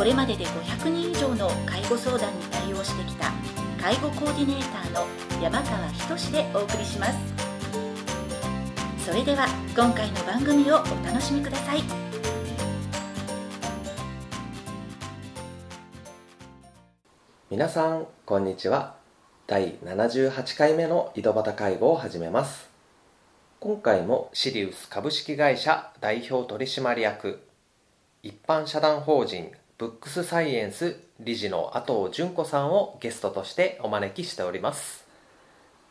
これまでで500人以上の介護相談に対応してきた介護コーディネーターの山川仁でお送りします。それでは今回の番組をお楽しみください。皆さんこんにちは。第78回目の井戸端介護を始めます。今回もシリウス株式会社代表取締役一般社団法人ブックスサイエンス理事の阿藤純子さんをゲストとしてお招きしております。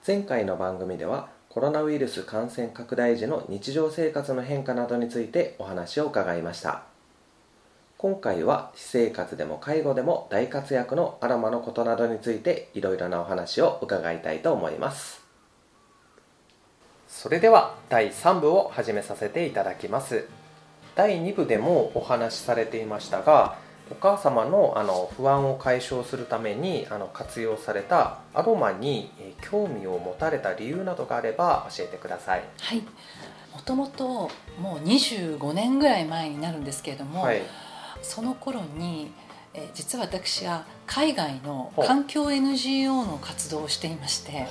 前回の番組ではコロナウイルス感染拡大時の日常生活の変化などについてお話を伺いました。今回は私生活でも介護でも大活躍のアロマのことなどについていろいろなお話を伺いたいと思います。それでは第3部を始めさせていただきます。第2部でもお話しされていましたがお母様のあの不安を解消するためにあの活用されたアロマに興味を持たれた理由などがあれば教えてください。はい。もともともう25年ぐらい前になるんですけれども、はい。その頃に、えー、実は私は海外の環境 NGO の活動をしていまして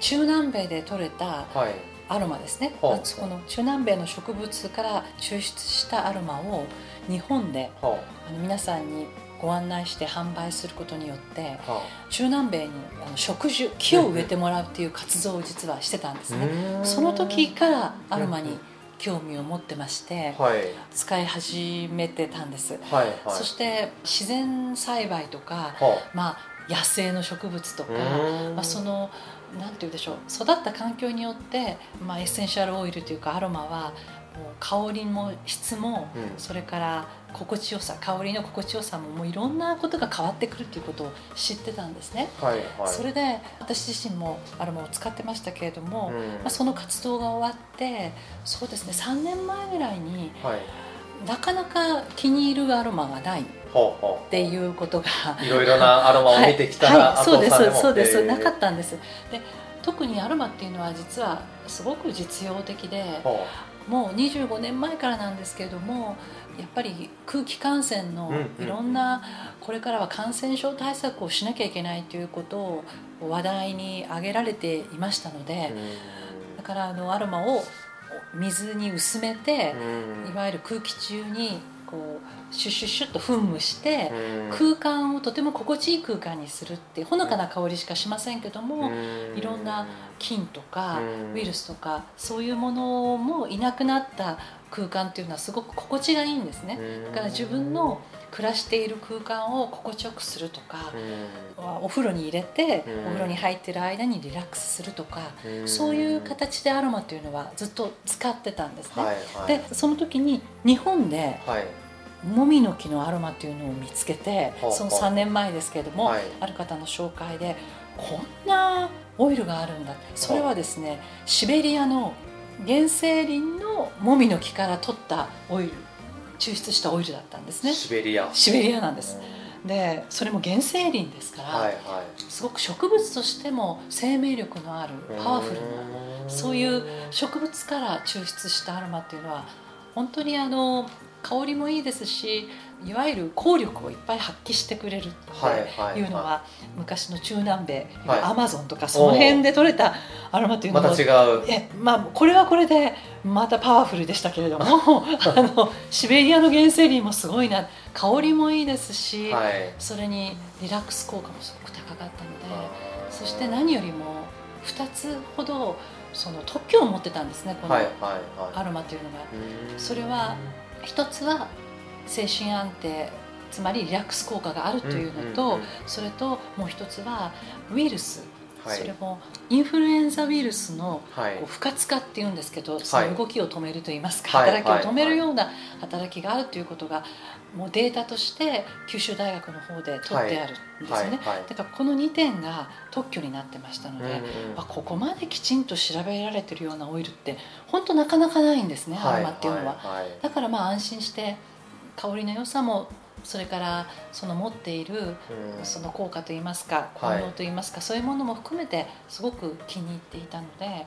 中南米で採れたアロマですね、はい、その中南米の植物から抽出したアロマを日本であ。の皆さんにご案内して販売することによって、中南米にあの植樹木を植えてもらうっていう活動を実はしてたんですね。その時からアロマに興味を持ってまして、はい、使い始めてたんです、はいはい、そして自然栽培とか、まあ、野生の植物とか、まあ、そのなんて言うでしょう。育った環境によって、まあ、エッセンシャルオイルというかアロマはもう香りも質も、うん、それから心地よさ香りの心地よさももういろんなことが変わってくるっていうことを知ってたんですね、はいはい、それで私自身もアロマを使ってましたけれども、うん、まあ、その活動が終わってそうですね3年前ぐらいに、はい、なかなか気に入るアロマがないっていうことが。いろいろなアロマを見てきたら、はい。はい、そうですそうです。なかったんです。で特にアロマっていうのは実はすごく実用的でもう25年前からなんですけれどもやっぱり空気感染のいろんなこれからは感染症対策をしなきゃいけないということを話題に挙げられていましたのでだからあのアロマを水に薄めていわゆる空気中にこうシュッシュッシュッと噴霧して空間をとても心地いい空間にするってほのかな香りしかしませんけどもいろんな菌とかウイルスとかそういうものもいなくなった空間っていうのはすごく心地がいいんですね。だから自分の暮らしている空間を心地よくするとかお風呂に入れてお風呂に入ってる間にリラックスするとかそういう形でアロマっていうのはずっと使ってたんですね。はいはい、でその時に日本で、もみの木のアロマっていうのを見つけて、その3年前ですけれども、はい、ある方の紹介でこんなオイルがあるんだそれはですねシベリアの原生林のもみの木から取ったオイル抽出したオイルだったんですね。シベリア。シベリアなんです、でそれも原生林ですから、はいはい、すごく植物としても生命力のあるパワフルなそういう植物から抽出したアロマっていうのは本当にあの香りもいいですしいわゆる効力をいっぱい発揮してくれるっていうのは昔の中南米、アマゾンとかその辺で取れたアロマというのもまた違う。え、まあ、これはこれでまたパワフルでしたけれども あのシベリアの原生林もすごいな香りもいいですし、はい、それにリラックス効果もすごく高かったのでそして何よりも2つほどその特許を持ってたんですねこのアロマというのが。それは一つは精神安定つまりリラックス効果があるというのと、それともう一つはウイルス。はい、それもインフルエンザウイルスの不活化っていうんですけど、その動きを止めるといいますか、働きを止めるような働きがあるということがもうデータとして九州大学の方で取ってあるんですよね、だからこの2点が特許になってましたので、うんうん、ここまできちんと調べられてるようなオイルって本当なかなかないんですね、アロマっていうのは、だからまあ安心して香りの良さもそれからその持っているその効果といいますか効能といいますか、そういうものも含めてすごく気に入っていたので、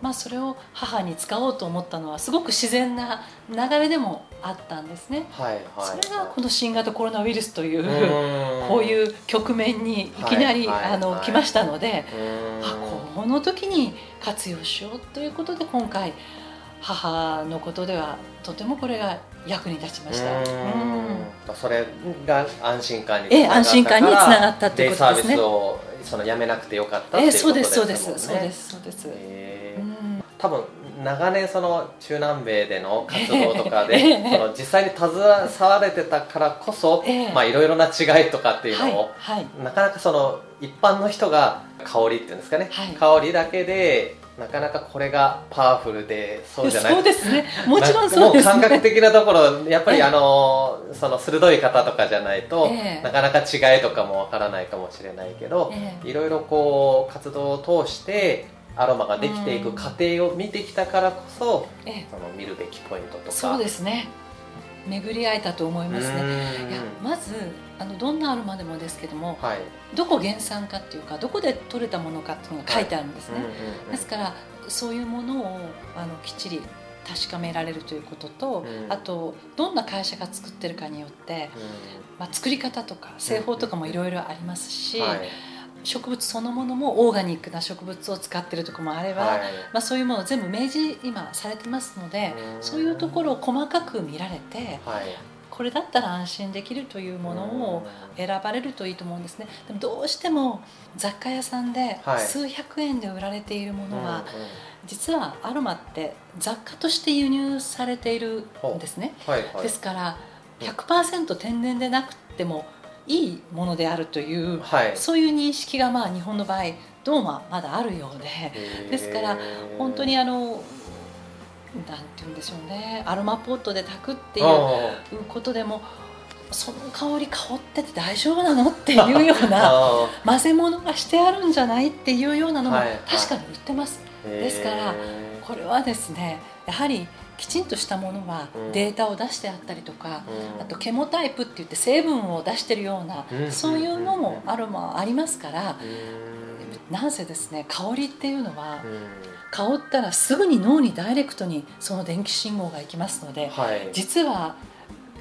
まあ、それを母に使おうと思ったのはすごく自然な流れでもあったんですね。それがこの新型コロナウイルスというこういう局面にいきなり、あの来ましたのであこの時に活用しようということで今回母のことではとてもこれが役に立ちました。うん、それが安心感につながった、え安心感につながったということですね。そのやめなくてよかったっていうことですもんね。そうですそうですそうです。多分長年その中南米での活動とかで、えその実際に携われてたからこそ、え。まあいろいろな違いとかっていうのを、はいはい、なかなかその一般の人が香りっていうんですかね、はい、香りだけでなかなかこれがパワフルでそうじゃない。そうですね。もちろんそうです、ね、感覚的なところやっぱりあの、その鋭い方とかじゃないと、えー、なかなか違いとかもわからないかもしれないけど、えー、いろいろこう活動を通してアロマができていく過程を見てきたからこそ、えー、その見るべきポイントとか。そうですね。巡り合えたと思いますね。いやあのどんなアロマでもですけども、はい、どこ原産かっていうかどこで取れたものかっていうのが書いてあるんですね、はいうんうんうん、ですからそういうものをあのきっちり確かめられるということと、うん、あとどんな会社が作ってるかによって、うん、まあ、作り方とか製法とかもいろいろありますし、うんはい。植物そのものもオーガニックな植物を使ってるところもあれば、はい、まあ、そういうものを全部明示今されてますのでそういうところを細かく見られて、はい、これだったら安心できるというものを選ばれるといいと思うんですね。でもどうしても雑貨屋さんで数百円で売られているものは、実はアロマって雑貨として輸入されているんですね、はいはい、ですから100%天然でなくてもいいものであるという、はい、そういう認識がまあ日本の場合どうもまだあるようで。ですから本当にあのなんて言うんでしょうね。アロマポットで炊くっていうことでもその香り香ってて大丈夫なのっていうような 混ぜ物がしてあるんじゃないっていうようなのも確かに売ってます。ですからこれはですねやはりきちんとしたものはデータを出してあったりとか、あとケモタイプって言って成分を出してるような、そういうのもアロマありますから、なんせですね香りっていうのは、香ったらすぐに脳にダイレクトにその電気信号がいきますので、はい、実は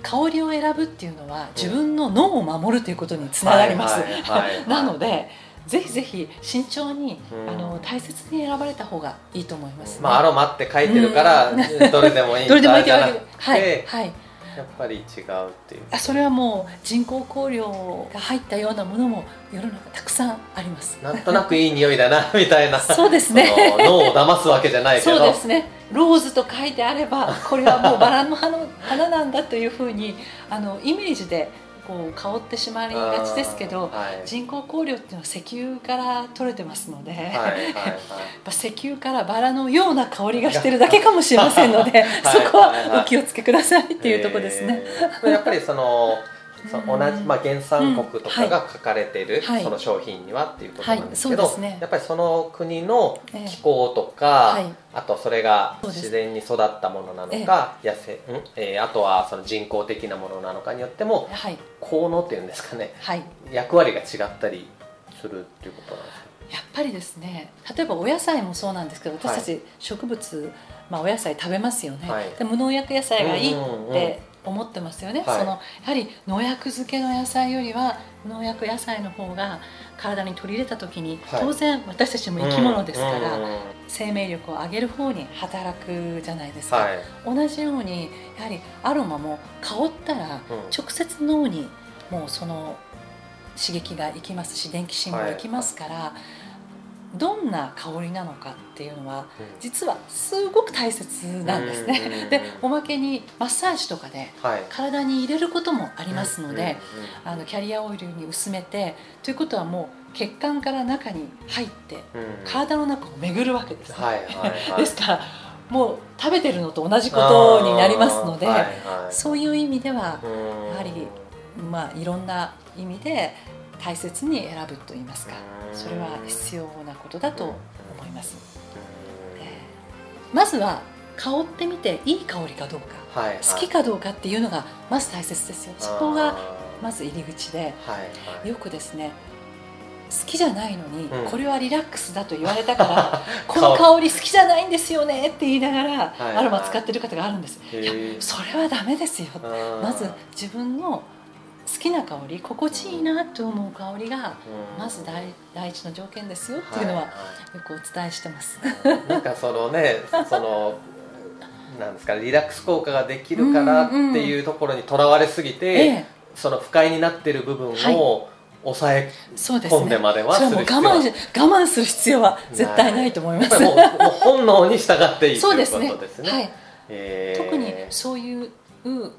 香りを選ぶっていうのは自分の脳を守るということにつながります。なのでぜひぜひ慎重に、あの大切に選ばれた方がいいと思います、ね、まあアロマって書いてるから、どれでもいい どれでもいいはいはいやっぱり違うっていう。あそれはもう人工香料が入ったようなものも世の中たくさんあります。なんとなくいい匂いだな みたいな。そうですね。脳を騙すわけじゃないけど。そうですね。ローズと書いてあればこれはもうバラの花花なんだというふうにあのイメージでこう香ってしまいがちですけど、はい、人工香料っていうのは石油から取れてますので、はいはいはい、石油からバラのような香りがしてるだけかもしれませんので そこはお気をつけくださいっていうところですね。やっぱりそのその同じ、まあ、原産国とかが書かれてる、その商品にはっていうことなんですけど、やっぱりその国の気候とか、あとそれが自然に育ったものなのか、野生ん、えー、あとはその人工的なものなのかによっても、はい、効能っていうんですかね、役割が違ったりするっていうことなんですか？やっぱりですね例えばお野菜もそうなんですけど私たち植物、まあ、お野菜食べますよね、で無農薬野菜がいいって、思ってますよね、はい、そのやはり農薬漬けの野菜よりは農薬野菜の方が体に取り入れた時に、はい、当然私たちも生き物ですから、うん、生命力を上げる方に働くじゃないですか、はい、同じようにやはりアロマも香ったら直接脳にもうその刺激がいきますし電気信号がいきますから、どんな香りなのかっていうのは実はすごく大切なんですね。でおまけにマッサージとかで体に入れることもありますので、あのキャリアオイルに薄めてということはもう血管から中に入って、体の中を巡るわけです、ね、ですからもう食べてるのと同じことになりますので、はいはい、そういう意味ではやはり、まあ、いろんな意味で大切に選ぶと言いますかそれは必要なことだと思います。まずは香ってみていい香りかどうか、はいはい、好きかどうかっていうのがまず大切ですよ。そこがまず入り口で、はいはい、よくですね好きじゃないのに、うん、これはリラックスだと言われたから この香り好きじゃないんですよねって言いながら、アロマ使ってる方があるんです、いやそれはダメですよ。まず自分の好きな香り心地いいなと思う香りが、まず第第一の条件ですよっていうのはよくお伝えしてます。なんかそのねそのなんですかリラックス効果ができるからっていうところにとらわれすぎて、うんうん、その不快になってる部分を、はい。抑え込んでまではするね、我慢我慢する必要は絶対ないと思います。もう本能に従っていいということですね。はい。えー、特にそういう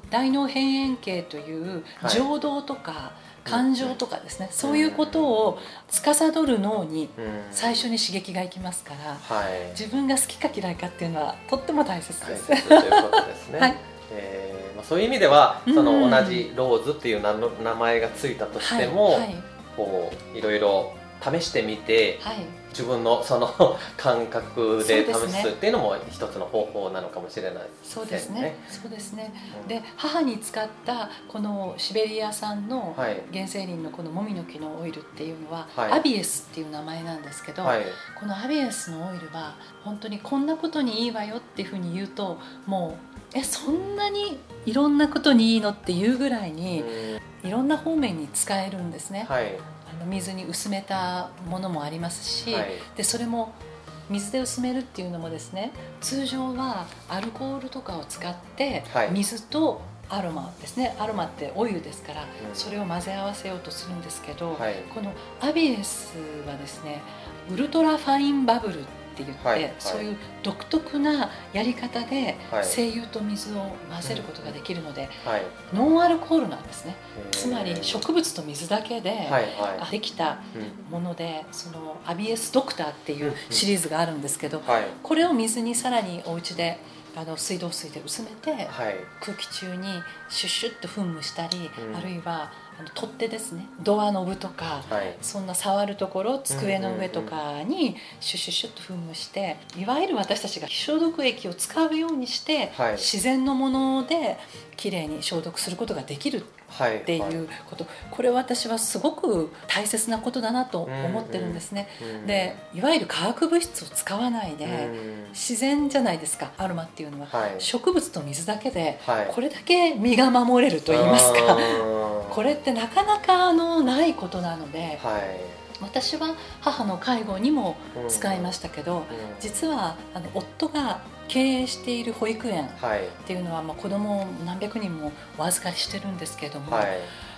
大脳辺縁系という情動とか、感情とかですね、そういうことを司る脳に最初に刺激がいきますから、はい、自分が好きか嫌いかっていうのはとっても大切です。ということですね。はい。えーまあ、そういう意味ではその同じローズっていう名前がついたとしても、はい。はい、こういろいろ試してみて、はい、自分のその 感覚で試すっていうのも一つの方法なのかもしれないですね。そうですね。そうですね。うん、で母に使ったこのシベリア産の原生林のこのもみの木のオイルっていうのは、はい、アビエスっていう名前なんですけど、はい、このアビエスのオイルは本当にこんなことにいいわよっていうふうに言うともうえそんなにいろんなことにいいのっていうぐらいにいろんな方面に使えるんですね、はい、あの水に薄めたものもありますし、はい、でそれも水で薄めるっていうのもですね通常はアルコールとかを使って水とアロマですね。アロマってオイルですから、それを混ぜ合わせようとするんですけど、はい、このアビエスはですねウルトラファインバブルってって言って、はいはい、そういう独特なやり方で精油と水を混ぜることができるので、はい、ノンアルコールなんですね。つまり植物と水だけでできたもので、そのアビエスドクターっていうシリーズがあるんですけど、これを水にさらにお家であの水道水で薄めて、空気中にシュッシュッと噴霧したり、あるいはあの取っ手ですね。ドアノブとか、はい、そんな触るところ机の上とかにシュッシュッシュッと噴霧していわゆる私たちが消毒液を使うようにして、はい、自然のものできれいに消毒することができるっていうこと、これ私はすごく大切なことだなと思ってるんですね。でいわゆる化学物質を使わないで、自然じゃないですかアロマっていうのは、植物と水だけでこれだけ身が守れると言いますか、これってなかなかあのないことなので。私は母の介護にも使いましたけど、実はあの夫が経営している保育園っていうのは、まあ、子供を何百人もお預かりしてるんですけれども、はい、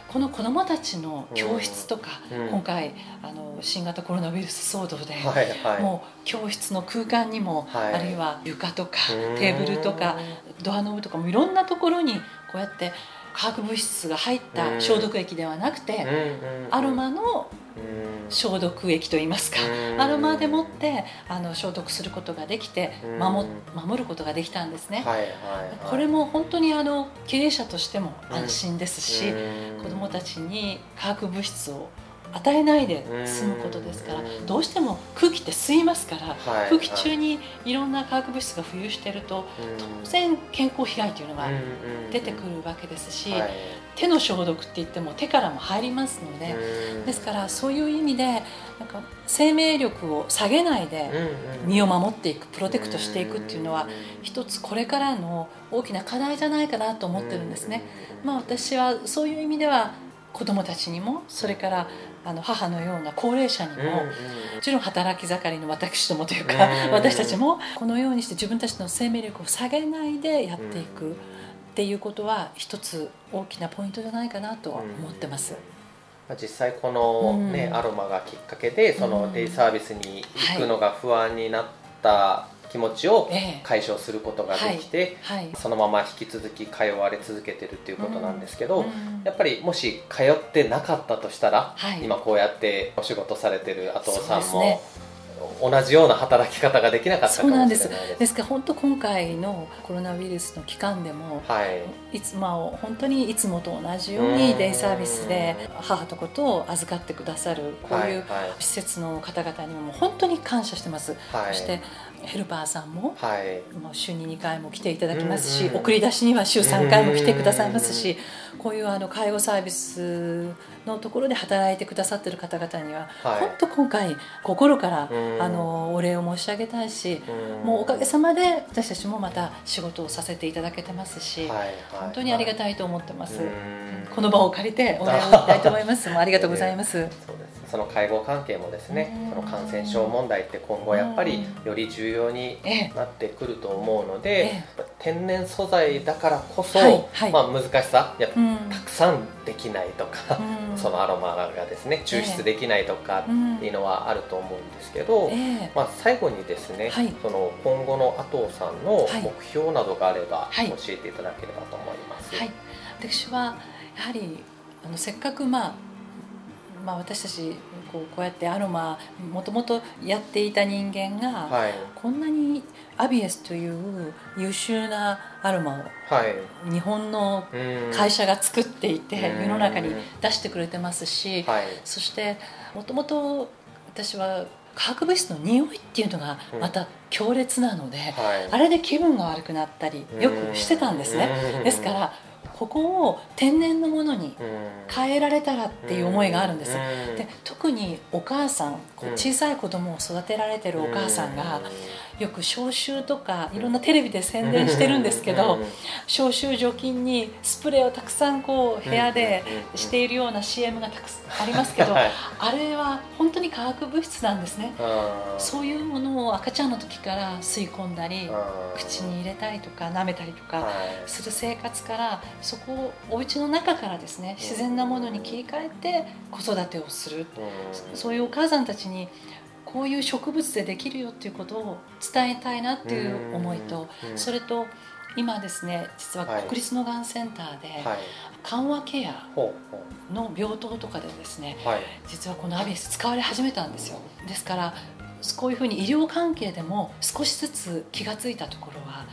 この子どもたちの教室とか、うん、今回あの新型コロナウイルス騒動で、はいはい、もう教室の空間にも、はい、あるいは床とかテーブルとかドアノブとかもいろんなところにこうやって化学物質が入った消毒液ではなくて、アロマの消毒液といいますかアロマでもってあの消毒することができて守守ることができたんですね、はいはいはい、これも本当にあの経営者としても安心ですし子どもたちに化学物質を与えないで済むことですからどうしても空気って吸いますから、空気中にいろんな化学物質が浮遊していると当然健康被害というのが出てくるわけですし、手の消毒って言っても手からも入りますのでですからそういう意味でなんか生命力を下げないで身を守っていくプロテクトしていくっていうのは一つこれからの大きな課題じゃないかなと思ってるんですね。まあ、私はそういう意味では子どもたちにもそれからあの母のような高齢者にも、もちろん働き盛りの私どもというか、私たちもこのようにして自分たちの生命力を下げないでやっていくっていうことは一つ大きなポイントじゃないかなと思ってます。実際このね、アロマがきっかけでそのデイサービスに行くのが不安になったき気持ちを解消することができて、はい。はい、そのまま引き続き通われ続けてるっていうことなんですけど、うんうん、やっぱりもし通ってなかったとしたら、今こうやってお仕事されてる後藤さんも、同じような働き方ができなかったかもしれないです。です。から本当今回のコロナウイルスの期間でも、はい、いつまあ本当にいつもと同じようにデイサービスで母と子と預かってくださるこういう施設の方々にも本当に感謝してます、はい、そしてヘルパーさんも,、はい、もう週に2回も来ていただきますし、送り出しには週3回も来てくださいますし、こういうあの介護サービスのところで働いてくださってる方々には、はい、本当今回心からあのお礼を申し上げたいし、もうおかげさまで私たちもまた仕事をさせていただけてますし、はい、本当にありがたいと思ってます。この場を借りてお礼を言いたいと思います。もうありがとうございます。そうですその介護関係もですね、その感染症問題って今後やっぱりより重要になってくると思うので、天然素材だからこそ、まあ、難しさやたくさんできないとか、そのアロマがですね抽出できないとかっていうのはあると思うんですけど、まあ、最後にですね、その今後の阿藤さんの目標などがあれば教えていただければと思います。私はやはりあのせっかくまあまあ、私たちこうこうやってアロマもともとやっていた人間が、はい、こんなにアビエスという優秀なアロマを日本の会社が作っていて世の中に出してくれてますし、はい、そしてもともと私は化学物質の匂いっていうのがまた強烈なので、はい、あれで気分が悪くなったりよくしてたんですね。ですからここを天然のものに変えられたらっていう思いがあるんです、で特にお母さん小さい子供を育てられてるお母さんがよく消臭とかいろんなテレビで宣伝してるんですけど消臭除菌にスプレーをたくさんこう部屋でしているような CM がたくさんありますけど、あれは本当に化学物質なんですね。そういうものを赤ちゃんの時から吸い込んだり口に入れたりとか舐めたりとかする生活からそこをお家の中からですね自然なものに切り替えて子育てをする。そういうお母さんたちにこういう植物でできるよっていうことを伝えたいなっていう思いとそれと今ですね実は国立のがんセンターで緩和ケアの病棟とかでですね実はこのアビス使われ始めたんですよ。ですからこういうふうに医療関係でも少しずつ気が付いたところは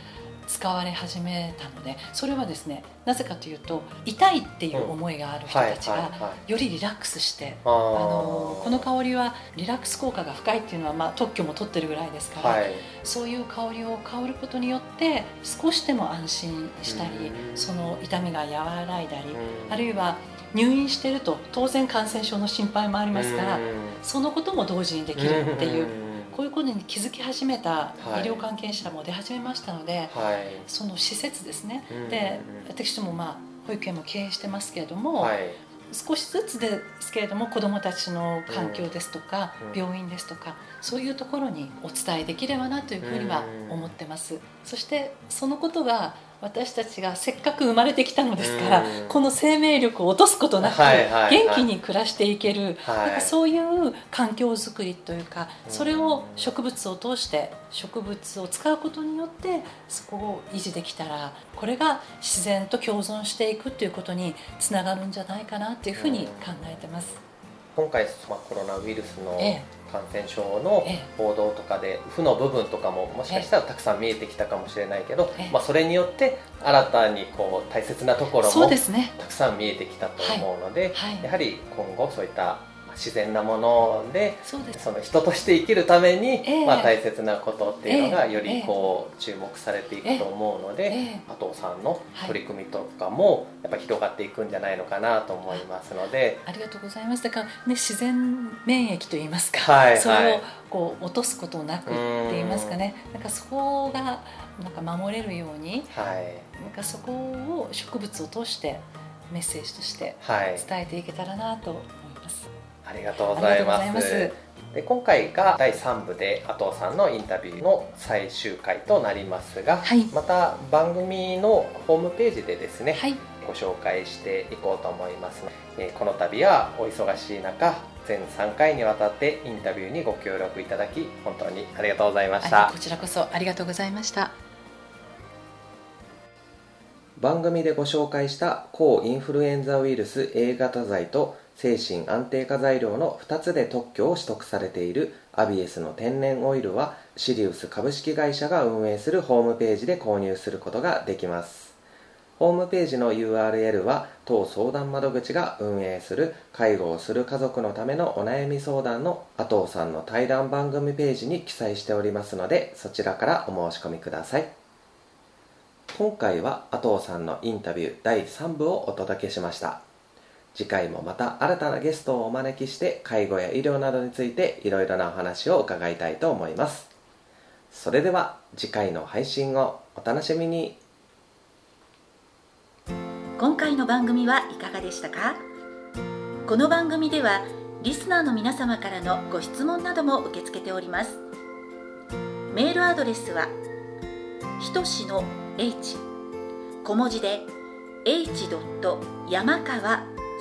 使われ始めたのでそれはですねなぜかというと痛いっていう思いがある人たちがよりリラックスして、あのこの香りはリラックス効果が深いっていうのは、まあ、特許も取ってるぐらいですから、はい、そういう香りを香ることによって少しでも安心したりその痛みが和らいだりあるいは入院してると当然感染症の心配もありますからそのことも同時にできるっていう。こういうことに気づき始めた医療関係者も出始めましたので、はい、その施設ですね、で私どもまあ保育園も経営してますけれども、はい、少しずつですけれども子どもたちの環境ですとか、病院ですとかそういうところにお伝えできればなというふうには思ってます。そしてそのことが私たちがせっかく生まれてきたのですから、この生命力を落とすことなく、元気に暮らしていける、なんかそういう環境づくりというか、それを植物を通して植物を使うことによってそこを維持できたらこれが自然と共存していくということにつながるんじゃないかなというふうに考えてます。今回、まあ、コロナウイルスの、ええ。感染症の報道とかで負の部分とかももしかしたらたくさん見えてきたかもしれないけど、まあ、それによって新たにこう大切なところもたくさん見えてきたと思うので、やはり今後そういった自然なものでその人として生きるために、えー、まあ、大切なことっていうのがよりこう注目されていくと思うので、えー、加藤さんの取り組みとかもやっぱ広がっていくんじゃないのかなと思いますので、ありがとうございますだから、ね、自然免疫といいますか、はい、それをこう落とすことなくって言いますかね。なんかそこがなんか守れるように、はい、なんかそこを植物を通してメッセージとして伝えていけたらなと。はいありがとうございます。で今回が第3部で加藤さんのインタビューの最終回となりますが、はい、また番組のホームページでですね、はい、ご紹介していこうと思います、えこの度はお忙しい中全3回にわたってインタビューにご協力いただき本当にありがとうございました。こちらこそありがとうございました。番組でご紹介した抗インフルエンザウイルス A 型剤と精神安定化材料の2つで特許を取得されているアビエスの天然オイルはシリウス株式会社が運営するホームページで購入することができます。ホームページの URL は当相談窓口が運営する介護をする家族のためのお悩み相談の阿藤さんの対談番組ページに記載しておりますのでそちらからお申し込みください。今回は阿藤さんのインタビュー第3部をお届けしました。次回もまた新たなゲストをお招きして介護や医療などについていろいろなお話を伺いたいと思います。それでは次回の配信をお楽しみに。今回の番組はいかがでしたか？この番組ではリスナーの皆様からのご質問なども受け付けております。メールアドレスはひとしの h 小文字で h. 山川